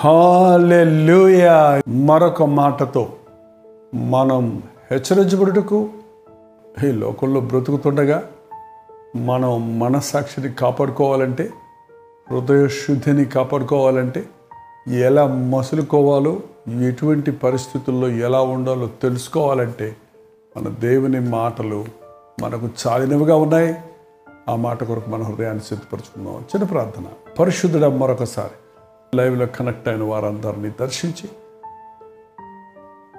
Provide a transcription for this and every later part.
Hallelujah. మరొక మాటతో మనం హెచ్చరించబడుటకు ఈ లోకంలో బ్రతుకుతుండగా మనం మనస్సాక్షిని కాపాడుకోవాలంటే హృదయశుద్ధిని కాపాడుకోవాలంటే ఎలా మసులుకోవాలో ఎటువంటి పరిస్థితుల్లో ఎలా ఉండాలో తెలుసుకోవాలంటే మన దేవుని మాటలు మనకు చాలినవిగా ఉన్నాయి. ఆ మాట కొరకు మన హృదయాన్ని సిద్ధపరచుకుందాం. చిన్న ప్రార్థన. పరిశుద్ధుడ మరొకసారి. లైవ్లో కనెక్ట్ అయిన వారందరినీ దర్శించి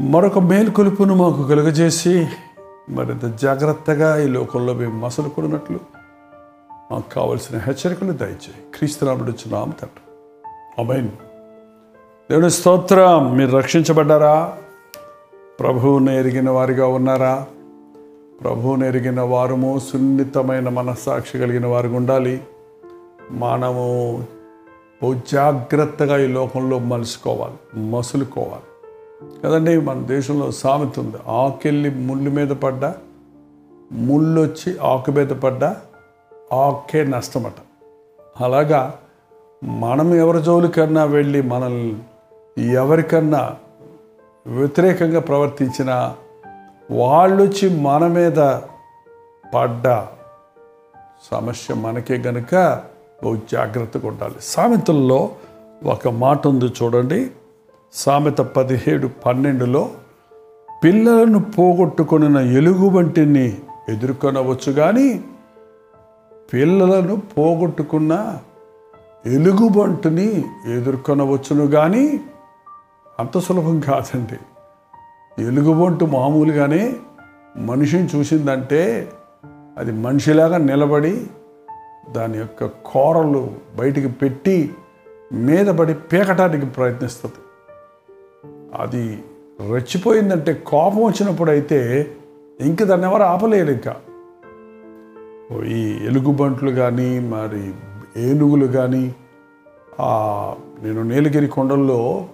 మరొక మేలుకొలుపును మాకు కలుగజేసి మరింత జాగ్రత్తగా ఈ లోకంలో మేము మసలుకున్నట్లు మాకు కావలసిన హెచ్చరికలు దయచేయి. క్రీస్తునాముడు చున్నాం తండ్రి. అమైన్ దేవుని స్తోత్రం మీరు రక్షించబడ్డారా? ప్రభువుని ఎరిగిన వారిగా ఉన్నారా? ప్రభువుని ఎరిగిన వారము సున్నితమైన మనస్సాక్షి కలిగిన వారిగా ఉండాలి. మనము బహు జాగ్రత్తగా ఈ లోకంలో మలుసుకోవాలి మసులుకోవాలి. కదండి మన దేశంలో సామెత ఉంది ఆకెళ్ళి ముళ్ళు మీద పడ్డా ముళ్ళు వచ్చి ఆకు మీద పడ్డా ఆకే నష్టమట. అలాగా మనం ఎవరి జోలికన్నా వెళ్ళి మనల్ని ఎవరికన్నా వ్యతిరేకంగా ప్రవర్తించిన వాళ్ళు వచ్చి మన మీద పడ్డ సమస్య మనకే గనుక బహు జాగ్రత్తగా ఉండాలి సామెతల్లో ఒక మాట ఉంది చూడండి. సామెత పదిహేడు పన్నెండులో పిల్లలను పోగొట్టుకున్న ఎలుగు వంటిని ఎదుర్కొనవచ్చు కానీ పిల్లలను పోగొట్టుకున్న ఎలుగుబంటుని ఎదుర్కొనవచ్చును కానీ అంత సులభం కాదండి. ఎలుగుబంటు మామూలుగానే మనిషిని చూసిందంటే అది మనిషిలాగా నిలబడి దాని యొక్క కూరలు బయటికి పెట్టి మీద పడి పీకటానికి ప్రయత్నిస్తుంది. అది రెచ్చిపోయిందంటే కోపం వచ్చినప్పుడు అయితే ఇంక దాన్ని ఎవరు ఆపలేరు ఇంకా. ఈ ఎలుగుబంట్లు కానీ మరి ఏనుగులు కానీ నేను నీలగిరి కొండల్లో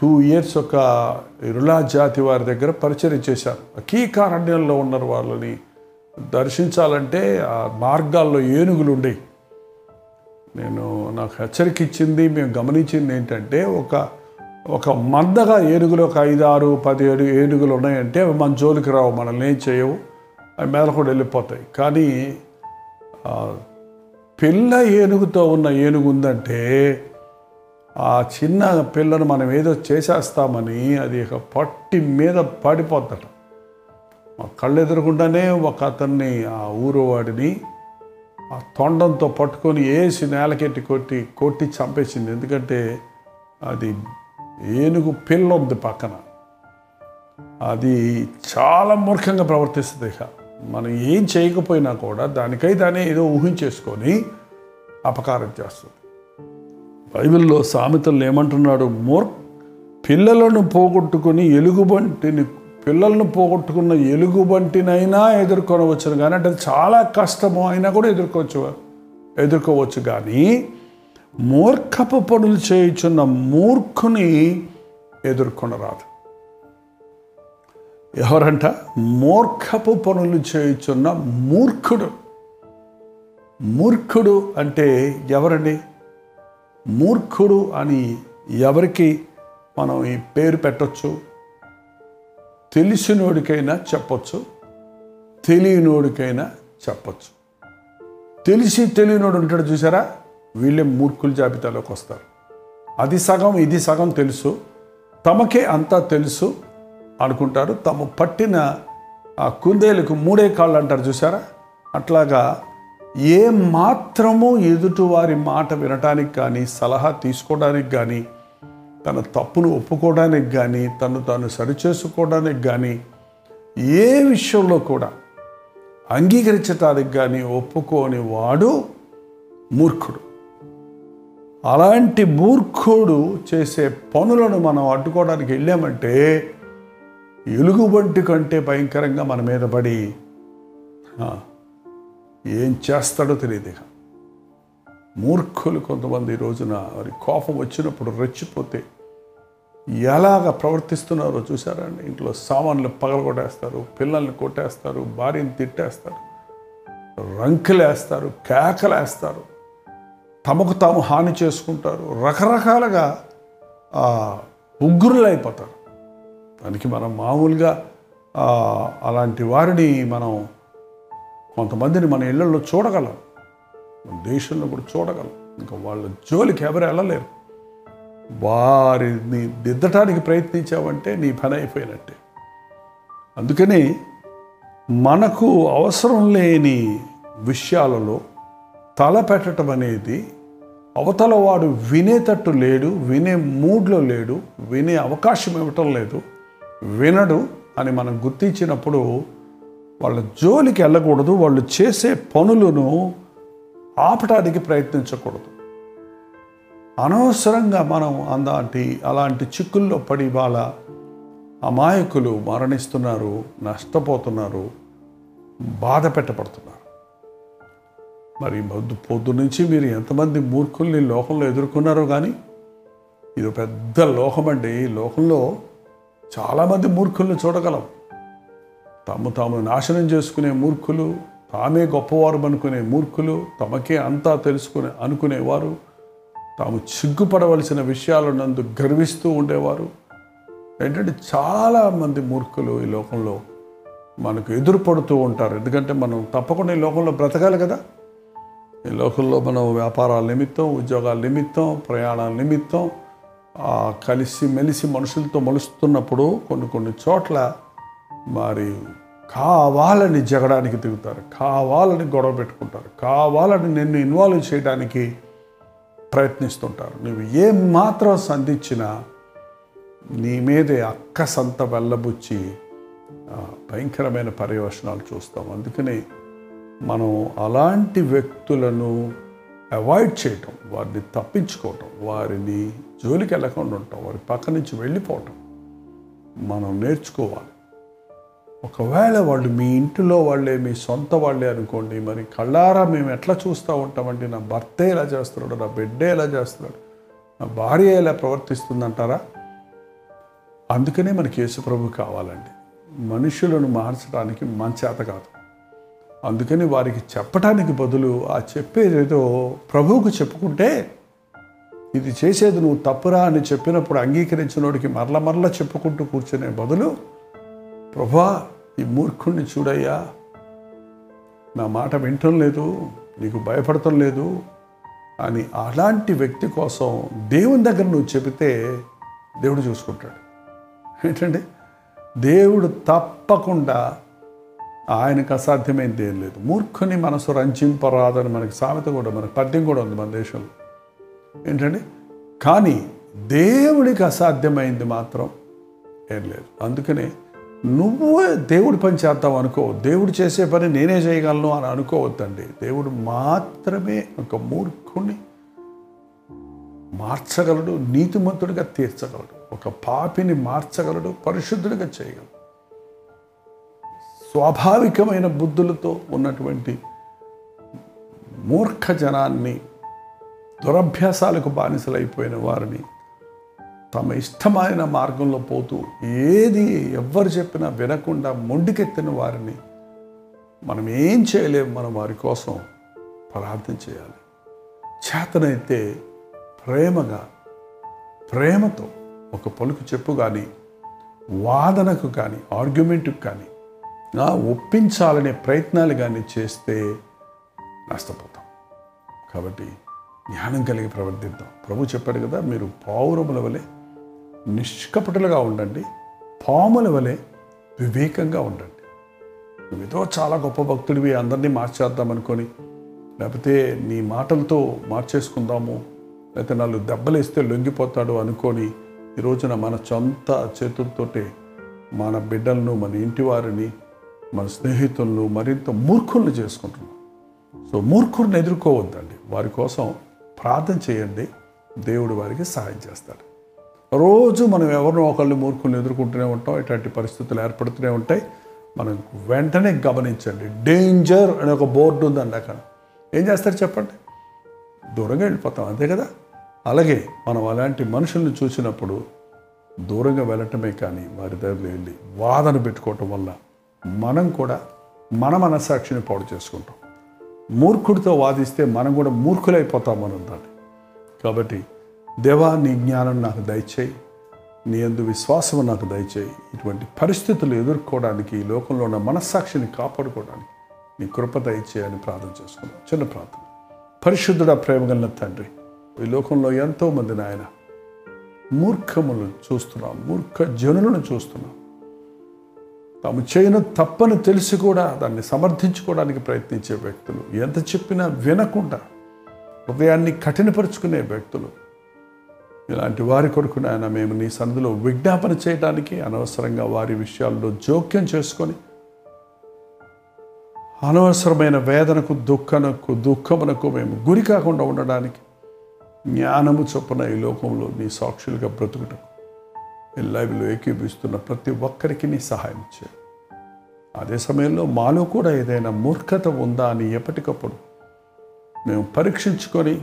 టూ ఇయర్స్ ఒక ఇరులా జాతి వారి దగ్గర పరిచయం చేశాను. కీ కారణ్యంలో ఉన్నారు వాళ్ళని దర్శించాలంటే ఆ మార్గాల్లో ఏనుగులు ఉండేవి నేను నాకు హెచ్చరిక ఇచ్చింది మేము గమనించింది ఏంటంటే ఒక ఒక మందగా ఏనుగులు ఒక ఐదు ఆరు పది ఏడు ఏనుగులు ఉన్నాయంటే అవి మన జోలికి రావు మనల్ని ఏం చేయవు అవి మేల కూడా వెళ్ళిపోతాయి. కానీ పిల్ల ఏనుగుతో ఉన్న ఏనుగు ఉందంటే ఆ చిన్న పిల్లను మనం ఏదో చేసేస్తామని అది ఒక పట్టి మీద పడిపోద్దట. మా కళ్ళు ఎదురకుండానే ఒక అతన్ని ఆ ఊరు వాడిని ఆ తొండంతో పట్టుకొని వేసి నేలకెట్టి కొట్టి కొట్టి చంపేసింది. ఎందుకంటే అది ఏనుగు పిల్ల ఉంది పక్కన. అది చాలా మూర్ఖంగా ప్రవర్తిస్తుంది ఇక. మనం ఏం చేయకపోయినా కూడా దానికై దానే ఏదో ఊహించేసుకొని అపకారం చేస్తుంది. బైబిల్లో సామెతలు ఏమంటున్నాడు? మూర్ పిల్లలను పోగొట్టుకుని ఎలుగుబంటిని పిల్లలను పోగొట్టుకున్న ఎలుగుబంటినైనా ఎదుర్కొనవచ్చును కానీ అంటే చాలా కష్టము అయినా కూడా ఎదుర్కోవచ్చు. ఎదుర్కోవచ్చు కానీ మూర్ఖపు పనులు చేయుచున్న మూర్ఖుని ఎదుర్కొనరాదు. ఎవరంట? మూర్ఖపు పనులు చేయుచున్న మూర్ఖుడు. మూర్ఖుడు అంటే ఎవరండి? మూర్ఖుడు అని ఎవరికి మనం ఈ పేరు పెట్టచ్చు? తెలిసినోడికైనా చెప్పచ్చు. తెలియనోడికైనా చెప్పచ్చు. తెలిసి తెలియనోడు ఉంటాడు చూసారా? వీళ్ళే మూర్ఖుల జాబితాలోకి వస్తారు. అది సగం ఇది సగం తెలుసు. తమకే అంతా తెలుసు అనుకుంటారు. తమ పట్టిన ఆ కుందేలకు మూడే కాళ్ళు అంటారు చూసారా? అట్లాగా ఏ మాత్రము ఎదుటివారి మాట వినటానికి కానీ సలహా తీసుకోవడానికి కానీ తన తప్పును ఒప్పుకోవడానికి కానీ తను తాను సరిచేసుకోవడానికి కానీ ఏ విషయంలో కూడా అంగీకరించటానికి కానీ ఒప్పుకోని వాడు మూర్ఖుడు. అలాంటి మూర్ఖుడు చేసే పనులను మనం అడ్డుకోవడానికి వెళ్ళామంటే ఎలుగుబంటి కంటే భయంకరంగా మన మీద పడి ఏం చేస్తాడో తెలియదు మూర్ఖులు కొంతమంది ఈ రోజున వారి కోపం వచ్చినప్పుడు రెచ్చిపోతే ఎలాగ ప్రవర్తిస్తున్నారో చూసారండి ఇంట్లో సామాన్లు పగలగొట్టేస్తారు పిల్లల్ని కొట్టేస్తారు భార్యని తిట్టేస్తారు రంకులేస్తారు కేకలేస్తారు తమకు తాము హాని చేసుకుంటారు రకరకాలుగా ఉగ్రులైపోతారు. దానికి మనం మామూలుగా అలాంటి వారిని మనం కొంతమందిని మన ఇళ్ళలో చూడగలం. దేశంలో కూడా చూడగలం. ఇంకా వాళ్ళ జోలికి ఎవరు వెళ్ళలేరు. వారిని దిద్దటానికి ప్రయత్నించావంటే నీ పని అయిపోయినట్టే. అందుకని మనకు అవసరం లేని విషయాలలో తల పెట్టడం అనేది అవతల వాడు వినేటట్టు లేడు వినే మూడ్లో లేడు వినే అవకాశం ఇవ్వటం లేదు వినడు అని మనం గుర్తించినప్పుడు వాళ్ళ జోలికి వెళ్ళకూడదు వాళ్ళు చేసే పనులను ఆపటానికి ప్రయత్నించకూడదు. అనవసరంగా మనం అలాంటి అలాంటి చిక్కుల్లో పడి వాళ్ళ అమాయకులు మరణిస్తున్నారు నష్టపోతున్నారు బాధ పెట్టబడుతున్నారు. మరి పొద్దు పొద్దు నుంచి మీరు ఎంతమంది మూర్ఖుల్ని లోకంలో ఎదుర్కొన్నారో కానీ ఇది పెద్ద లోకం అండి. ఈ లోకంలో చాలామంది మూర్ఖుల్ని చూడగలం. తాము తాము నాశనం చేసుకునే మూర్ఖులు తామే గొప్పవారు అనుకునే మూర్ఖులు తమకే అంతా తెలుసుకునే అనుకునేవారు. తాము సిగ్గుపడవలసిన విషయాలనందు గర్విస్తూ ఉండేవారు. ఏంటంటే చాలామంది మూర్ఖులు ఈ లోకంలో మనకు ఎదురుపడుతూ ఉంటారు. ఎందుకంటే మనం తప్పకుండా ఈ లోకంలో బ్రతకాలి కదా. ఈ లోకంలో మనం వ్యాపారాల నిమిత్తం ఉద్యోగాల నిమిత్తం ప్రయాణాల నిమిత్తం కలిసి మెలిసి మనుషులతో మలుస్తున్నప్పుడు కొన్ని కొన్ని చోట్ల మరి కావాలని జగడానికి దిగుతారు కావాలని గొడవ పెట్టుకుంటారు కావాలని నిన్ను ఇన్వాల్వ్ చేయడానికి ప్రయత్నిస్తుంటారు. నువ్వు ఏం మాత్రం సంధించినా నీ మీదే అక్క సంత వెళ్ళబుచ్చి భయంకరమైన పర్యవసనాలు చూస్తాం. అందుకని మనం అలాంటి వ్యక్తులను అవాయిడ్ చేయటం వారిని తప్పించుకోవటం వారిని జోలికి వెళ్ళకుండా ఉంటాం వారి పక్క నుంచి వెళ్ళిపోవటం మనం నేర్చుకోవాలి. ఒకవేళ వాళ్ళు మీ ఇంటిలో వాళ్ళే మీ సొంత వాళ్ళే అనుకోండి మరి కళ్ళారా మేము ఎట్లా చూస్తూ ఉంటామంటే నా భర్తే ఎలా చేస్తున్నాడు? నా బిడ్డే ఎలా చేస్తున్నాడు? నా భార్య ఎలా ప్రవర్తిస్తుందంటారా? అందుకనే మనకి యేసుప్రభు కావాలండి. మనుషులను మార్చడానికి మన చేత కాదు. అందుకని వారికి చెప్పటానికి బదులు ఆ చెప్పేది ఏదో ప్రభువుకు చెప్పుకుంటే ఇది చేసేది నువ్వు తప్పురా అని చెప్పినప్పుడు అంగీకరించినోడికి మరల మరల చెప్పుకుంటూ కూర్చునే బదులు ప్రభా ఈ మూర్ఖుణ్ణి చూడయ్యా. నా మాట వింటం లేదు నీకు భయపడటం లేదు. అని అలాంటి వ్యక్తి కోసం దేవుని దగ్గర నువ్వు చెబితే దేవుడు చూసుకుంటాడు. ఏంటంటే దేవుడు తప్పకుండా ఆయనకు అసాధ్యమైంది ఏం లేదు. మూర్ఖుని మనసు రంజింపరాదని మనకి సామెత కూడా మనకి పద్యం కూడా ఉంది మన దేశంలో. ఏంటండి? కానీ దేవుడికి అసాధ్యమైంది మాత్రం ఏం లేదు. అందుకనే నువ్వే దేవుడి పని చేద్దాం అనుకో. దేవుడు చేసే పని నేనే చేయగలను అని అనుకోవద్దండి. దేవుడు మాత్రమే ఒక మూర్ఖుని మార్చగలడు నీతిమంతుడిగా తీర్చగలడు. ఒక పాపిని మార్చగలడు పరిశుద్ధుడిగా చేయగలడు. స్వాభావికమైన బుద్ధులతో ఉన్నటువంటి మూర్ఖ జనాన్ని దురభ్యాసాలకు బానిసలైపోయిన వారిని తమ ఇష్టమైన మార్గంలో పోతూ ఏది ఎవ్వరు చెప్పినా వినకుండా మొండికెత్తిన వారిని మనం ఏం చేయలేము మనం వారి కోసం ప్రార్థన చేయాలి. చేతనైతే ప్రేమగా ప్రేమతో ఒక పలుకు చెప్పు కానీ వాదనకు కానీ ఆర్గ్యుమెంట్కి కానీ నా ఒప్పించాలనే ప్రయత్నాలు కానీ చేస్తే నష్టపోతాం. కాబట్టి జ్ఞానం కలిగి ప్రవర్తిద్దాం. ప్రభు చెప్పాడు కదా మీరు పావురముల వలె నిష్కపటులుగా ఉండండి. పాముల వలె వివేకంగా ఉండండి. నువ్వేదో ఏదో చాలా గొప్ప భక్తుడివి అందరినీ మార్చేద్దాం అనుకొని లేకపోతే నీ మాటలతో మార్చేసుకుందాము లేకపోతే నాలుగు దెబ్బలేస్తే లొంగిపోతాడు అనుకొని ఈ రోజున మన సొంత చేతులతోటే మన బిడ్డలను మన ఇంటి వారిని మన స్నేహితులను మరింత మూర్ఖుల్ని చేసుకుంటున్నాం. సో మూర్ఖుడిని ఎదుర్కోవద్దండి. వారి కోసం ప్రార్థన చేయండి. దేవుడు వారికి సహాయం చేస్తాడు. రోజు మనం ఎవరినో ఒకళ్ళని మూర్ఖులను ఎదుర్కొంటూనే ఉంటాం ఇట్లాంటి పరిస్థితులు ఏర్పడుతూనే ఉంటాయి. మనం వెంటనే గమనించండి. డేంజర్ అనే ఒక బోర్డు ఉంది అన్నాక ఏం చేస్తారు చెప్పండి? దూరంగా వెళ్ళిపోతాం అంతే కదా? అలాగే మనం అలాంటి మనుషుల్ని చూసినప్పుడు దూరంగా వెళ్ళటమే కానీ వారి దగ్గర వెళ్ళి వాదన పెట్టుకోవటం వల్ల మనం కూడా మన మనస్సాక్షిని పాడు చేసుకుంటాం. మూర్ఖుడితో వాదిస్తే మనం కూడా మూర్ఖులైపోతాం ఉందండి కాబట్టి దేవా నీ జ్ఞానం నాకు దయచేయి. నీ అందు విశ్వాసం నాకు దయచేయి. ఇటువంటి పరిస్థితులు ఎదుర్కోవడానికి ఈ లోకంలో ఉన్న మనస్సాక్షిని కాపాడుకోవడానికి నీ కృప దయచేయని ప్రార్థన చేసుకున్నాం చిన్న ప్రార్థన. పరిశుద్ధుడ ప్రేమగల తండ్రి ఈ లోకంలో ఎంతోమంది నాయన మూర్ఖములను చూస్తున్నాం మూర్ఖ జనులను చూస్తున్నాం. తాము చేయను తప్పని తెలిసి కూడా దాన్ని సమర్థించుకోవడానికి ప్రయత్నించే వ్యక్తులు ఎంత చెప్పినా వినకుండా హృదయాన్ని కఠినపరుచుకునే వ్యక్తులు ఇలాంటి వారి కొరకు నాయన మేము నీ సన్నిధిలో విజ్ఞాపన చేయడానికి అనవసరంగా వారి విషయాల్లో జోక్యం చేసుకొని అనవసరమైన వేదనకు దుఃఖనకు దుఃఖమునకు మేము గురి కాకుండా ఉండడానికి జ్ఞానము చొప్పున ఈ లోకంలో నీ సాక్షులుగా బ్రతుకుటకు ఎల్లవిలో లైవ్లో ఏకీపిస్తున్న ప్రతి ఒక్కరికి నీ సహాయం చేయాలి అదే సమయంలో మాలో కూడా ఏదైనా మూర్ఖత ఉందా అని ఎప్పటికప్పుడు మేము పరీక్షించుకొని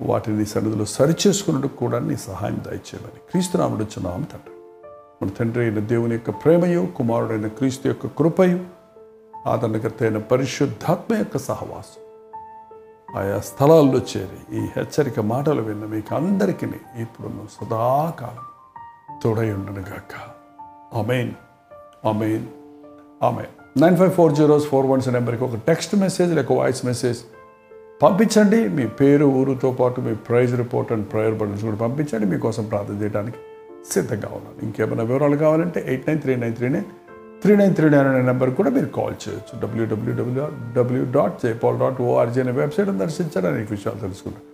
వాటిని సన్నిధిలో సరిచేసుకున్నట్టు కూడా నీ సహాయం దయచేయమని క్రీస్తునాముడు చున్నాం తండ్రి. మన తండ్రి అయిన దేవుని యొక్క ప్రేమయు కుమారుడైన క్రీస్తు యొక్క కృపయు ఆదరణకర్త అయిన పరిశుద్ధాత్మ యొక్క సహవాసం. ఆయా స్థలాల్లో చేరి ఈ హెచ్చరిక మాటలు విన్న మీకు అందరికీ ఇప్పుడు సదాకాలం తోడై ఉండనుగాక amen amen amen nine five four zeros four ones నెంబర్కి ఒక టెక్స్ట్ మెసేజ్ లేక వాయిస్ మెసేజ్ పంపించండి. మీ పేరు ఊరుతో పాటు మీ praise report and prayer buttons కూడా పంపించండి. మీకోసం ప్రార్థన చేయడానికి సిద్ధంగా ఉన్నాను. ఇంకేమైనా వివరాలు కావాలంటే eight nine three nine three nine three nine three nine అనే నెంబర్ కూడా మీరు కాల్ చేయొచ్చు. WWW W dot Jaipal dot ORG అనే వెబ్సైట్ దర్శించడానికి విషయాలు తెలుసుకుంటారు